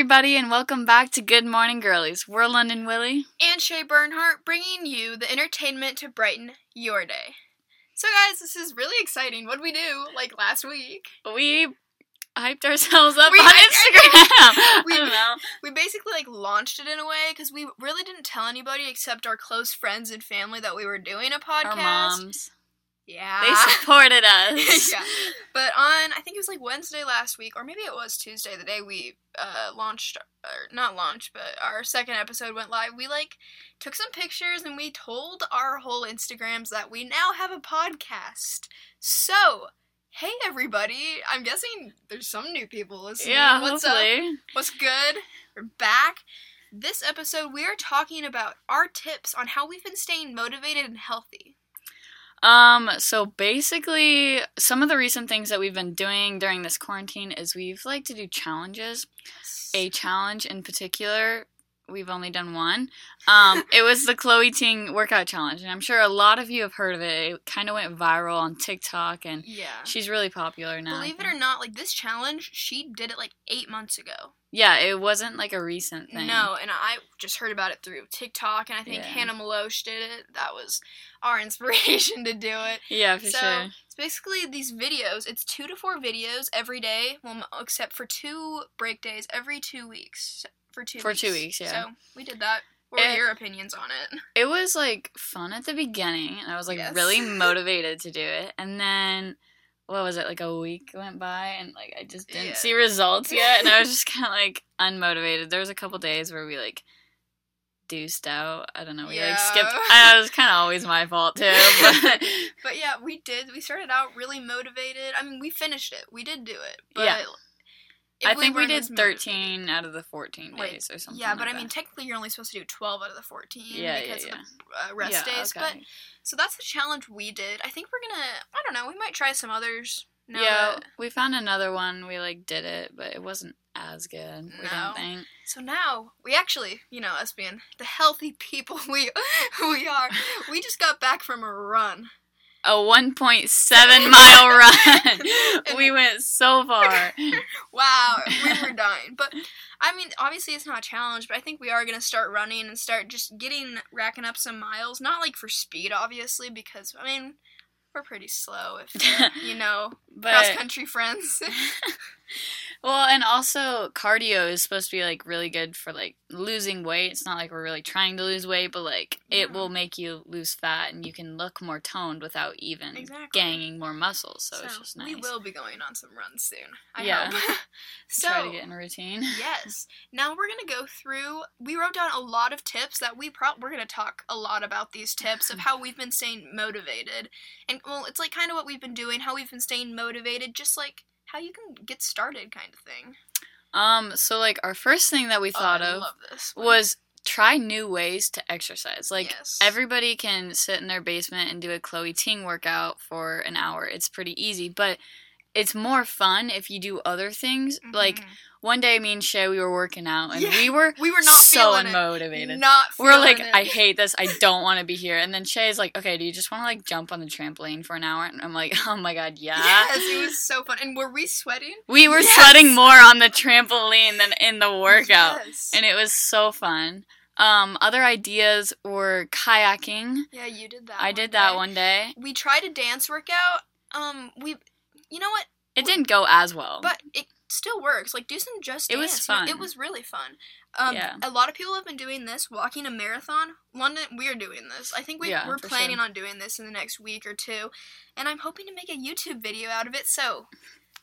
everybody, and welcome back to Good Morning Girlies. We're London Willie. and Shae Bernhardt bringing you the entertainment to brighten your day. So, guys, this is really exciting. What did we do like last week? We hyped ourselves up We on Instagram. We- I don't know. We basically like launched it in a way because we really didn't tell anybody except our close friends and family that we were doing a podcast. Our moms. Yeah. They supported us. yeah. But on, I think it was like Wednesday last week, or maybe it was Tuesday, the day we uh, launched, or not launched, but our second episode went live. We like took some pictures and we told our whole Instagrams that we now have a podcast. So, hey everybody, I'm guessing there's some new people listening. Yeah, What's up? What's good? We're back. This episode, we are talking about our tips on how we've been staying motivated and healthy. Um, so basically, some of the recent things that we've been doing during this quarantine is we've like to do challenges. A challenge in particular, we've only done one. Um, it was the Chloe Ting workout challenge, and I'm sure a lot of you have heard of it. It kind of went viral on TikTok, and yeah. she's really popular now. Believe it or not, like this challenge, she did it like eight months ago. Yeah, it wasn't like a recent thing. No, and I just heard about it through TikTok, and I think Yeah. Hannah Meloche did it. That was our inspiration to do it. Yeah, for so sure. it's basically these videos. It's two to four videos every day, well, except for two break days every two weeks. For two For weeks. two weeks, yeah. So we did that. What are It- your opinions on it? It was like fun at the beginning, and I was like Yes. really motivated to do it. And then, what was it? Like a week went by, and like I just didn't Yeah. see results yet, and I was just kind of like unmotivated. There was a couple days where we like deuced out. I don't know. We Yeah. like skipped. I it was kind of always my fault too. But But yeah, we did. We started out really motivated. I mean, we finished it. We did do it. But Yeah. I think we did as motivated- 13 out of the 14 Wait, days or something. Yeah, but like I mean, that. technically, you're only supposed to do 12 out of the 14 Yeah, yeah, because yeah. of the uh, rest Yeah, days. okay. But so that's the challenge we did. I think we're gonna. I don't know. We might try some others. now yeah, we found another one. We like did it, but it wasn't as good. We No. didn't think. So now we actually, you know, us being the healthy people we we are, we just got back from a run. A 1.7 mile run. we went so far. Wow, we were dying. But I mean, obviously it's not a challenge, but I think we are gonna start running and start just getting racking up some miles. Not like for speed, obviously, because I mean we're pretty slow if you know cross country friends. Well, and also cardio is supposed to be like really good for like losing weight. It's not like we're really trying to lose weight, but like it will make you lose fat and you can look more toned without even Exactly. gaining more muscles. So, it's just nice. we will be going on some runs soon. I Yeah. hope. so try to get in a routine. yes. Now we're gonna go through. We wrote down a lot of tips that we pro. We're gonna talk a lot about these tips of how we've been staying motivated, and well, it's like kind of what we've been doing, how we've been staying motivated, just like how you can get started, kind of thing. Um, so like our first thing that we Oh, thought I of this. was try new ways to exercise. Like Yes. everybody can sit in their basement and do a Chloe Ting workout for an hour. It's pretty easy, but it's more fun if you do other things. Like Mhm. One day, me and Shae, we were working out and Yeah, we were we were not so feeling it. unmotivated. Not. we're like, it. I hate this. I don't want to be here. And then Shae's like, okay, do you just want to like jump on the trampoline for an hour? And I'm like, oh my god, yeah. Yes, it was so fun. And were we sweating? We were Yes. sweating more on the trampoline than in the workout, Yes. and it was so fun. Um, other ideas were kayaking. yeah, you did that. I did that day. one day. We tried a dance workout. Um, we, you know what? It didn't go as well. But it still works. Like do some just It was dance. you know, fun. It was really fun. Um, Yeah. a lot of people have been doing this, walking a marathon. London, we are doing this. I think we, Yeah, we're planning sure. on doing this in the next week or two, and I'm hoping to make a YouTube video out of it. So,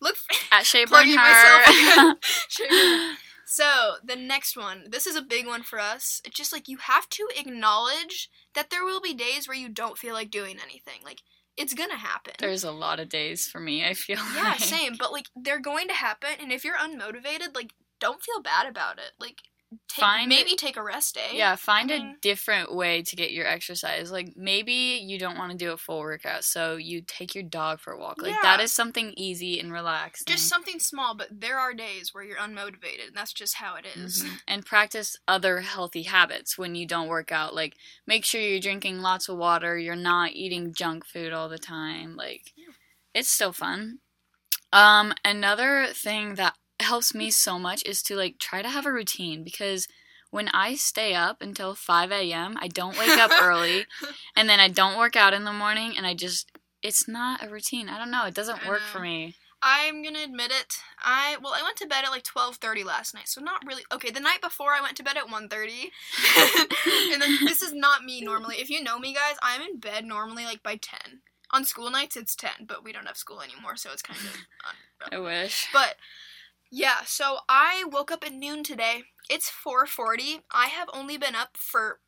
look. For- At Shae. Sure. so the next one, this is a big one for us. It's just like you have to acknowledge that there will be days where you don't feel like doing anything. Like it's gonna happen. There's a lot of days for me. I feel Yeah, like. same. But like they're going to happen, and if you're unmotivated, like don't feel bad about it. Like take, Find- maybe take a rest day. Yeah, find I a mean- different way to get your exercise. Like maybe you don't want to do a full workout, so you take your dog for a walk. Like that Yeah. is something easy and relaxing. Just something small, but there are days where you're unmotivated, and that's just how it is. Mhm. And practice other healthy habits when you don't work out. Like make sure you're drinking lots of water, you're not eating junk food all the time. Like Yeah. it's still fun. Um another thing that helps me so much is to like try to have a routine because when I stay up until 5 a.m., I don't wake up early and then I don't work out in the morning and I just, it's not a routine. I don't know. It doesn't work for me. I'm gonna admit it. I well, I went to bed at like twelve thirty last night, so not really. Okay, the night before I went to bed at 1.30. and then this is not me normally. If you know me, guys, I'm in bed normally like by ten. On school nights, it's ten, but we don't have school anymore, so it's kind of. I wish. But yeah, so I woke up at noon today. It's 4:40. I have only been up for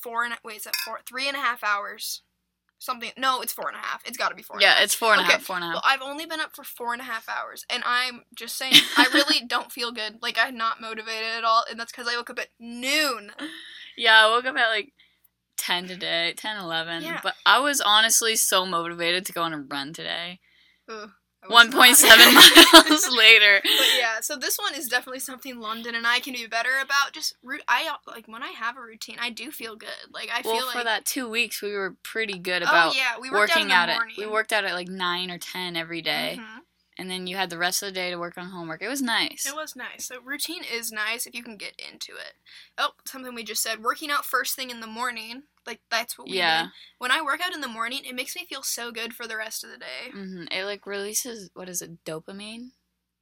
four and wait, is that four? Three and a half hours. Something. No, it's four and a half. It's got to be four. Yeah, it's four and a half, Okay, four and a half. Well, I've only been up for four and a half hours, and I'm just saying, I really don't feel good. Like, I'm not motivated at all, and that's because I woke up at noon. Yeah, I woke up at like 10 today, 10, 11. Yeah. But I was honestly so motivated to go on a run today. Ugh, I was 1.7 miles later. But yeah, so this one is definitely something London and I can do better about. Just root. I like when I have a routine, I do feel good. Like I Well, feel for like that two weeks, we were pretty good about oh yeah, we worked working out, out at. We worked out at like 9 or 10 every day, Mhm. And then you had the rest of the day to work on homework. It was nice. It was nice. So routine is nice if you can get into it. Oh, something we just said. Working out first thing in the morning. Like that's what we Yeah. did. When I work out in the morning, it makes me feel so good for the rest of the day. hmm It like releases what is it, dopamine,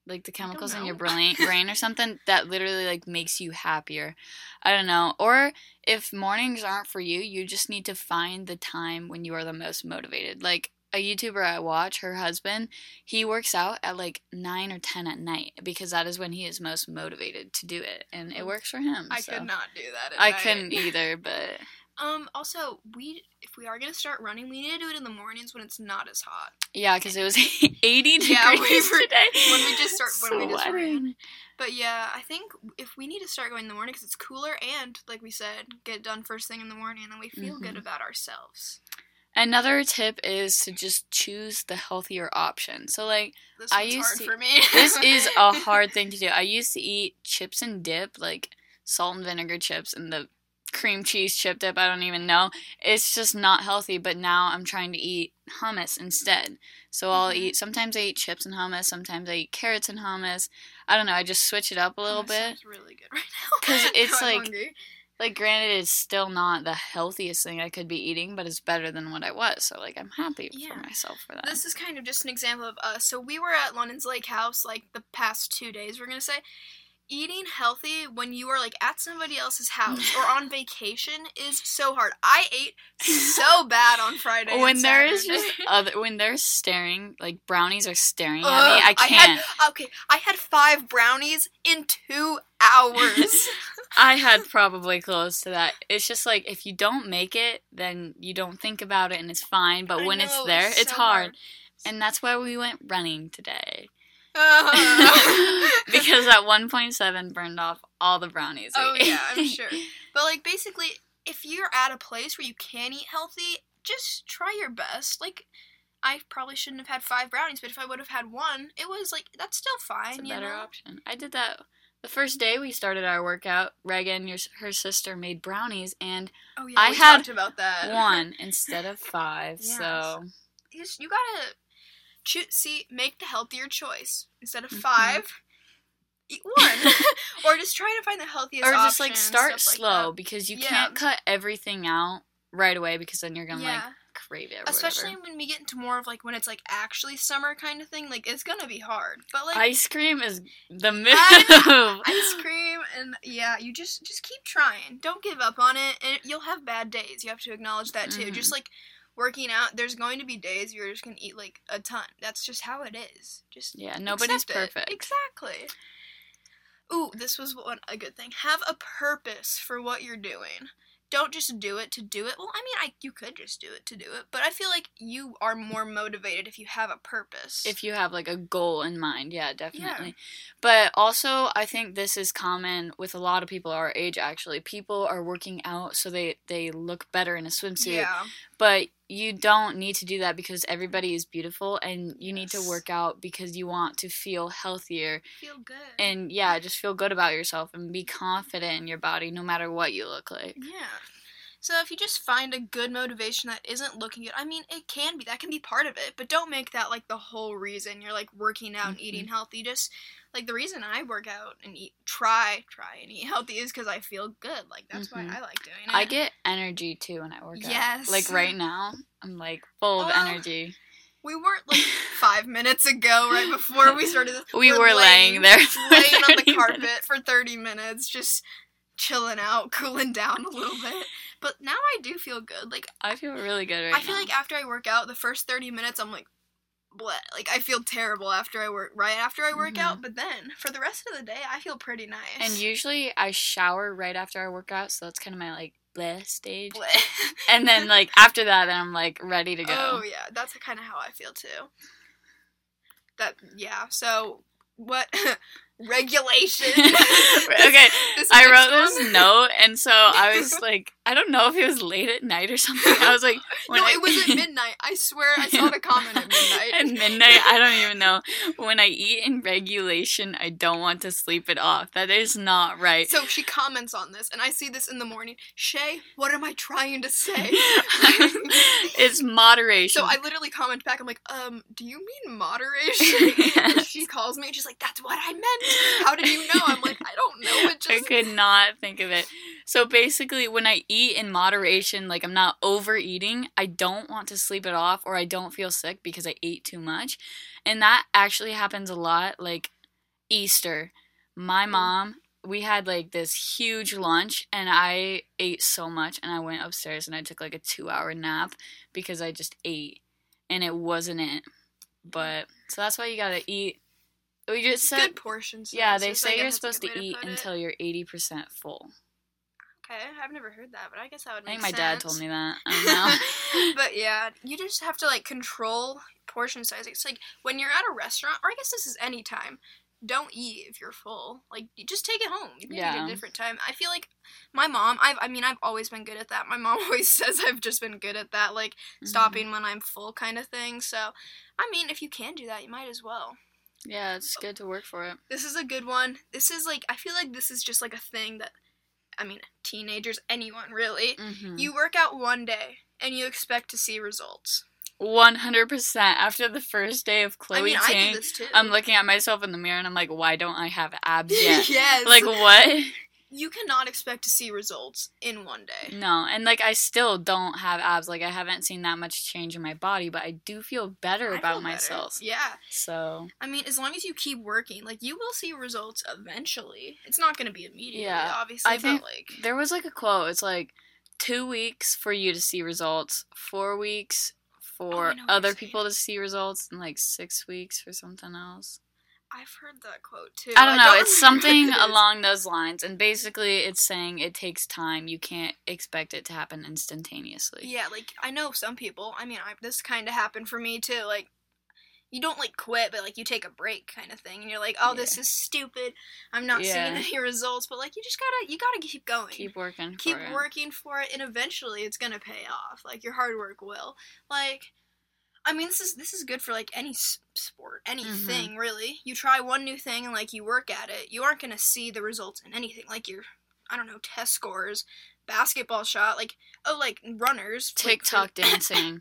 like the chemicals in your brain, brain or something that literally like makes you happier. I don't know. Or if mornings aren't for you, you just need to find the time when you are the most motivated. Like a YouTuber I watch, her husband, he works out at like nine or ten at night because that is when he is most motivated to do it, and it works for him. I so. could not do that. At I night. couldn't either, but Um. Also, we if we are gonna start running, we need to do it in the mornings when it's not as hot. yeah, because it was 80 degrees Yeah, we were- today. when we just start- when we just ran. But yeah, I think if we need to start going in the morning because it's cooler and, like we said, get done first thing in the morning, and then we feel good Mhm. about ourselves. Another tip is to just choose the healthier option. So like This I used hard to- for me. this is a hard thing to do. I used to eat chips and dip, like salt and vinegar chips and the cream cheese chip dip. I don't even know. It's just not healthy. But now I'm trying to eat hummus instead. So I'll Mhm. eat. Sometimes I eat chips and hummus. Sometimes I eat carrots and hummus. I don't know. I just switch it up a little That bit. really good right now. 'Cause it's Now Cuz it's like- hungry. Like, granted, it's still not the healthiest thing I could be eating, but it's better than what I was. So like, I'm happy Yeah. for myself for that. This is kind of just an example of us. So we were at London's Lake House like the past two days. We're gonna say. Eating healthy when you are like at somebody else's house or on vacation is so hard. I ate so bad on Friday. when there is just other when they're staring like brownies are staring at me i I can't had- okay, I had five brownies in two hours. I had probably close to that it's just like if you don't make it then you don't think about it and it's fine but I when it's there it's so hard. and that's why we went running today Ugh. because that 1.7 burned off all the brownies oh yeah, I'm sure. But like basically, if you're at a place where you can eat healthy, just try your best. Like. I probably shouldn't have had five brownies, but if I would have had one, it was like that's still fine. it's a better know? option i did that the first day we started our workout reagan your, her sister made brownies and Oh yeah, I had talked about that. one instead of five Yes. so you, just, you gotta choose. See, make the healthier choice instead of Mhm. 5 Eat one, or just try to find the healthiest. or just like start stuff like slow because you Yeah. can't cut everything out right away because then you're gonna yeah, like crave it especially whatever. when we get into more of like when it's like actually summer kind of thing. Like it's gonna be hard, but like ice cream is the move ice cream and yeah, you just just keep trying. Don't give up on it, and you'll have bad days. You have to acknowledge that too. Mhm. Just like working out, there's going to be days you're just gonna eat like a ton. That's just how it is. Just yeah nobody's accept it. perfect Exactly. Ooh, this was one a good thing. Have a purpose for what you're doing. Don't just do it to do it. Well, I mean, I you could just do it to do it, but I feel like you are more motivated if you have a purpose. if you have like a goal in mind. Yeah definitely. But also i think this is common with a lot of people our age actually. People are working out so they they look better in a swimsuit. Yeah, but you don't need to do that because everybody is beautiful and you need to work out because you want to feel healthier feel good. and yeah just feel good about yourself and be confident in your body no matter what you look like Yeah. So if you just find a good motivation that isn't looking good, I mean, it can be that can be part of it, but don't make that like the whole reason you're like working out and eating healthy. Just like the reason I work out and eat, try, try and eat healthy is because I feel good. Like that's Mhm. why I like doing it. I get energy too when I work out. Yes. Like right now, I'm like full of energy. We weren't like five minutes ago, right before we started this. We we're were laying there laying on the carpet minutes. for thirty minutes, just chilling out, cooling down a little bit. But now I do feel good. Like I feel really good right I feel now. like after I work out, the first thirty minutes, I'm like, bleh. Like I feel terrible after I work. Right after I work Mhm. out, but then for the rest of the day, I feel pretty nice. and usually I shower right after I work out, so that's kind of my like bleh stage. Bleh. And then like after that, then I'm like ready to go. Oh yeah, that's kind of how I feel too. That yeah. So what regulation? okay, This I wrote this note, and so I was like, I don't know if it was late at night or something. I was like, when no, I- it was at midnight. I swear I saw the comment at midnight. At midnight, I don't even know. When I eat in regulation, I don't want to sleep it off. That is not right. So she comments on this, and I see this in the morning. Shae, what am I trying to say? it's moderation. so I literally comment back. I'm like, um, do you mean moderation? And she calls me, and she's like, that's what I meant. How did you know? I'm like, I don't know. It I could not think of it. So basically, when I eat in moderation, like I'm not overeating, I don't want to sleep it off or I don't feel sick because I ate too much. And that actually happens a lot. Like Easter, my Mm. mom, we had like this huge lunch and I ate so much and I went upstairs and I took like a two hour nap because I just ate and it wasn't it. But so that's why you gotta eat. We just said, good portions. yeah, they say you're guess that's a supposed to way eat until you're 80% full. Okay, I've never heard that, but I guess that would I think my dad told me that. I don't know. but yeah, you just have to like control portion size. It's like when you're at a restaurant, or I guess this is any time. Don't eat if you're full. Like you just take it home. You can eat at a different time. I feel like my mom. I've. I mean, I've always been good at that. My mom always says I've just been good at that, like Mm-hmm. stopping when I'm full, kind of thing. So, I mean, if you can do that, you might as well. Yeah, it's good to work for it. This is a good one. This is like I feel like this is just like a thing that. I mean, teenagers, anyone really. Mm-hmm. You work out one day and you expect to see results. 100% after the first day of Chloe I mean, I Ting, do this too. I'm looking at myself in the mirror and I'm like, why don't I have abs yet? yes. like, what? You cannot expect to see results in one day. No, and like, I still don't have abs. Like, I haven't seen that much change in my body, but I do feel better I about feel better. myself. Yeah. So, I mean, as long as you keep working, like you will see results eventually. It's not going to be immediate. Yeah, obviously, I think like there was like a quote. It's like two weeks for you to see results, four weeks Oh, for you're other people to see results, and like six weeks for something else. I've heard that quote too. I don't know. Oh it's something it along those lines, and basically, it's saying it takes time. You can't expect it to happen instantaneously. Yeah, like I know some people. I mean, I, this kind of happened for me too. Like, you don't like quit, but like you take a break, kind of thing, and you're like, "Oh, this is stupid. I'm not Yeah. seeing any results." But like, you just gotta, you gotta keep going. Keep working. keep for it. working for it and eventually it's gonna pay off like your hard work will like i mean this is this is good for like any s- sport anything Mm-hmm. really you try one new thing and like you work at it you aren't gonna see the results in anything like your i don't know test scores basketball shot like oh like runners like, TikTok dancing.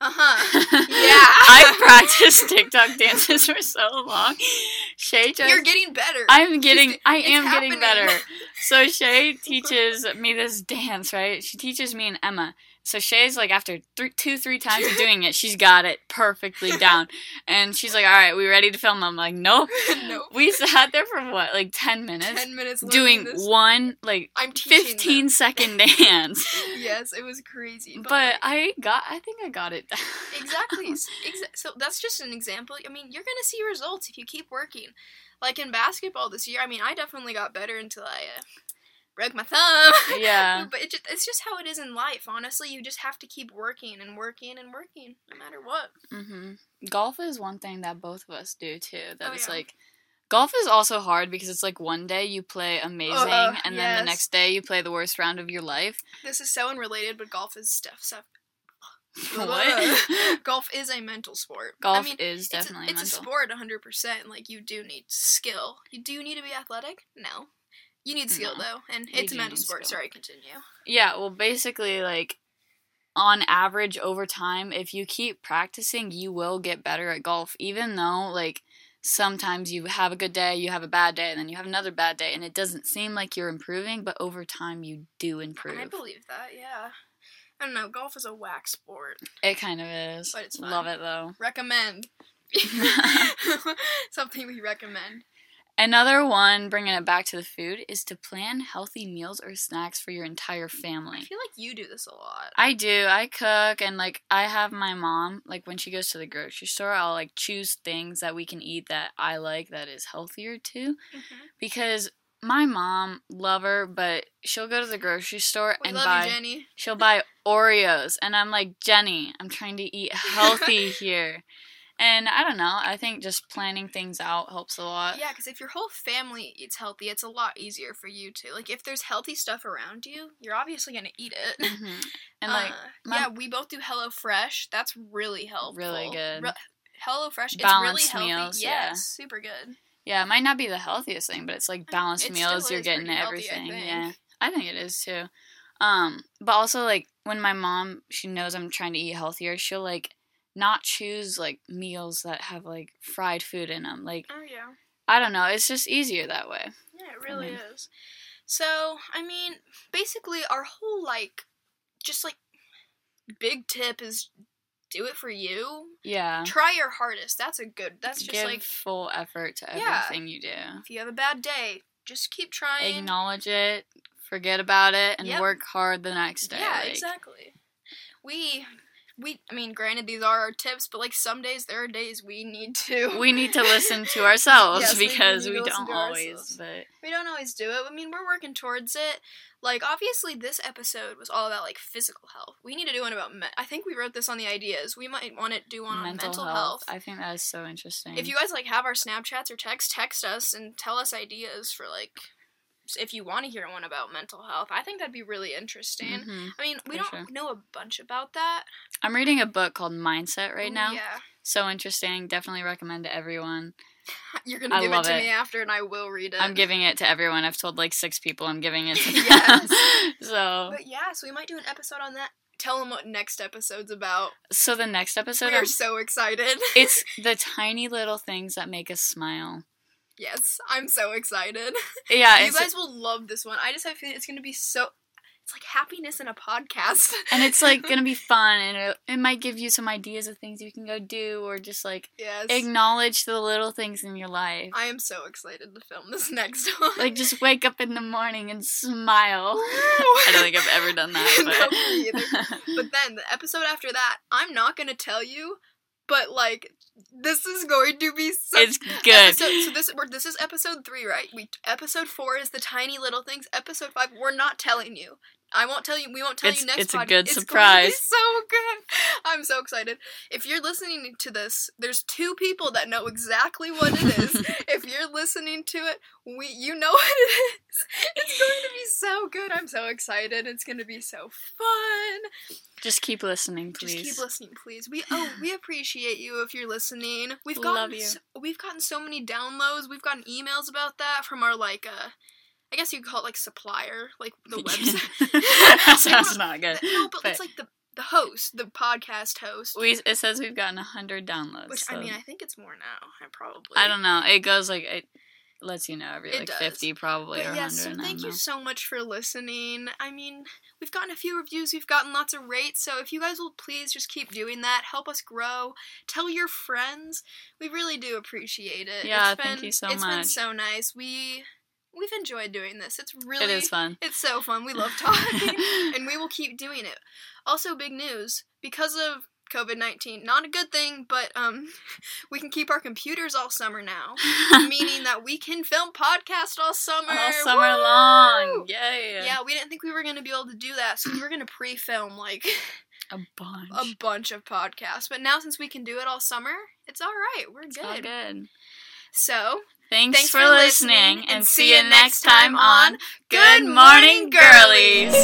uh-huh Yeah. I practiced TikTok dances for so long. Shae just. you're getting better I'm getting. It's- I am getting better. So Shae teaches me this dance, right? She teaches me and Emma. So Shae's like after three, two, three times of doing it, she's got it perfectly down, and she's like, "All right, we ready to film?" I'm like, "Nope." nope We sat there for what, like ten minutes, 10 minutes doing this. one like i'm teaching them. 15 second dance. yes it was crazy but like- I got. I think I got it. down. exactly. So that's just an example. I mean, you're gonna see results if you keep working. Like in basketball this year, I mean, I definitely got better until I uh, broke my thumb. Yeah. but it just, it's just how it is in life. Honestly, you just have to keep working and working and working, no matter what. hmm Golf is one thing that both of us do too. That Oh, it's yeah. like golf is also hard because it's like one day you play amazing Ugh, and then the next day you play the worst round of your life. This is so unrelated, but golf is stuff. stuff. what? golf is a mental sport. golf I mean, is it's a- definitely it's a, sport 100% like you do need skill you do need to be athletic no You need skill No. though, and You it's a mental sport. skill. Sorry, continue. Yeah, well, basically, like, on average over time, if you keep practicing, you will get better at golf, even though, like, sometimes you have a good day, you have a bad day, and then you have another bad day, and it doesn't seem like you're improving, but over time, you do improve. I believe that. Yeah. I don't know. Golf is a whack sport. it kind of is. But it's fun. Love it, though. Recommend. Something we recommend. Another one, bringing it back to the food, is to plan healthy meals or snacks for your entire family. I feel like you do this a lot. I do. I cook and like I have my mom like when she goes to the grocery store, I'll like choose things that we can eat that I like that is healthier too mm-hmm. because my mom love her, but she'll go to the grocery store We and love buy you, Jenny. she'll buy Oreos and I'm like, "Jenny, I'm trying to eat healthy here." And I don't know, I think just planning things out helps a lot. Yeah, because if your whole family eats healthy, it's a lot easier for you to. Like, if there's healthy stuff around you, you're obviously gonna eat it. Mhm. And like Uh, my- yeah, we both do Hello Fresh. That's really helpful. Really good. Re- Hello Fresh, it's really healthy. meals, yes, yeah. super good. Yeah, it might not be the healthiest thing, but it's like balanced It meals. You're getting healthy, I everything. think. Yeah, I think it is too. Um, but also like when my mom, she knows I'm trying to eat healthier. She'll like not choose like meals that have like fried food in them. Like Oh yeah. I don't know, it's just easier that way. Yeah, it really mean- is. So, I mean, basically, our whole, like, just like, big tip is do it for you. Yeah, Try your hardest. That's a good, that's just give like, full effort to Yeah. everything you do. if you have a bad day, just keep trying. Acknowledge it, forget about it, and Yep. work hard the next day. Yeah, like- exactly. We, we, I mean, granted, these are our tips, but like some days, there are days we need to. We need to listen to ourselves Yes, because need we, don't always. ourselves. But We don't always do it. I mean, we're working towards it. Like, obviously, this episode was all about like physical health. We need to do one about. Me- I think we wrote this on the ideas. We might want to do one on mental, health. I think that is so interesting. If you guys like have our Snapchats or text, text us and tell us ideas for like if you want to hear one about mental health. I think that'd be really interesting. Mhm. I mean, we don't sure. know a bunch about that I'm reading a book called Mindset right Ooh, now. Yeah, So interesting. Definitely recommend to everyone. you're gonna I give it to it. me after, and I will read it. I'm giving it to everyone. I've told like six people I'm giving it to. Yes. so But yeah, so we might do an episode on that. Tell them what next episode's about. so the next episode we are I'm- so excited. it's the tiny little things that make us smile. Yes, I'm so excited. Yeah, you guys will love this one. I just have a feeling it's gonna be so. It's like happiness in a podcast. and it's like gonna be fun, and it, it might give you some ideas of things you can go do, or just like yes. acknowledge the little things in your life. I am so excited to film this next one. Like just wake up in the morning and smile. I don't think I've ever done that. No, But, either. But then the episode after that, I'm not gonna tell you, but like this is going to be so. it's good. Episode, so this this is episode three, right? We episode four is the tiny little things. Episode five, we're not telling you. I won't tell you. We won't tell It's- you next. it's a pod- good It's going to be so good. I'm so excited. If you're listening to this, there's two people that know exactly what it is. if you're listening to it, we you know what it is. It's going to be so good. I'm so excited. It's going to be so fun. Just keep listening, please. Just keep listening, please. We oh we appreciate you if you're listening. We've Love gotten you. So, we've gotten so many downloads. We've gotten emails about that from our like uh I guess you could call it like supplier, like the website. that sounds not good. no, but, But it's like the the host, the podcast host. we it says we've gotten hundred downloads. which so I mean, I think it's more now. I probably I don't know. It goes like it lets you know every It like does. fifty probably But or yeah, hundred. so thank you so much for listening. I mean, we've gotten a few reviews, we've gotten lots of rates, so if you guys will please just keep doing that, help us grow. Tell your friends. We really do appreciate it. Yeah, It's thank been- you so much. It's been so nice. We we've enjoyed doing this. It's really It is fun. It's so fun. We love talking, and we will keep doing it. Also, big news because of COVID nineteen, not a good thing, but um, we can keep our computers all summer now, meaning that we can film podcast all summer. All summer Woo! long. Yay. Yeah, we didn't think we were gonna be able to do that, so we were gonna pre-film like A bunch. a bunch of podcasts. But now since we can do it all summer, it's all right. We're It's good. all good. So Thanks, Thanks for, for listening, and see you next time on Good Morning Girlies.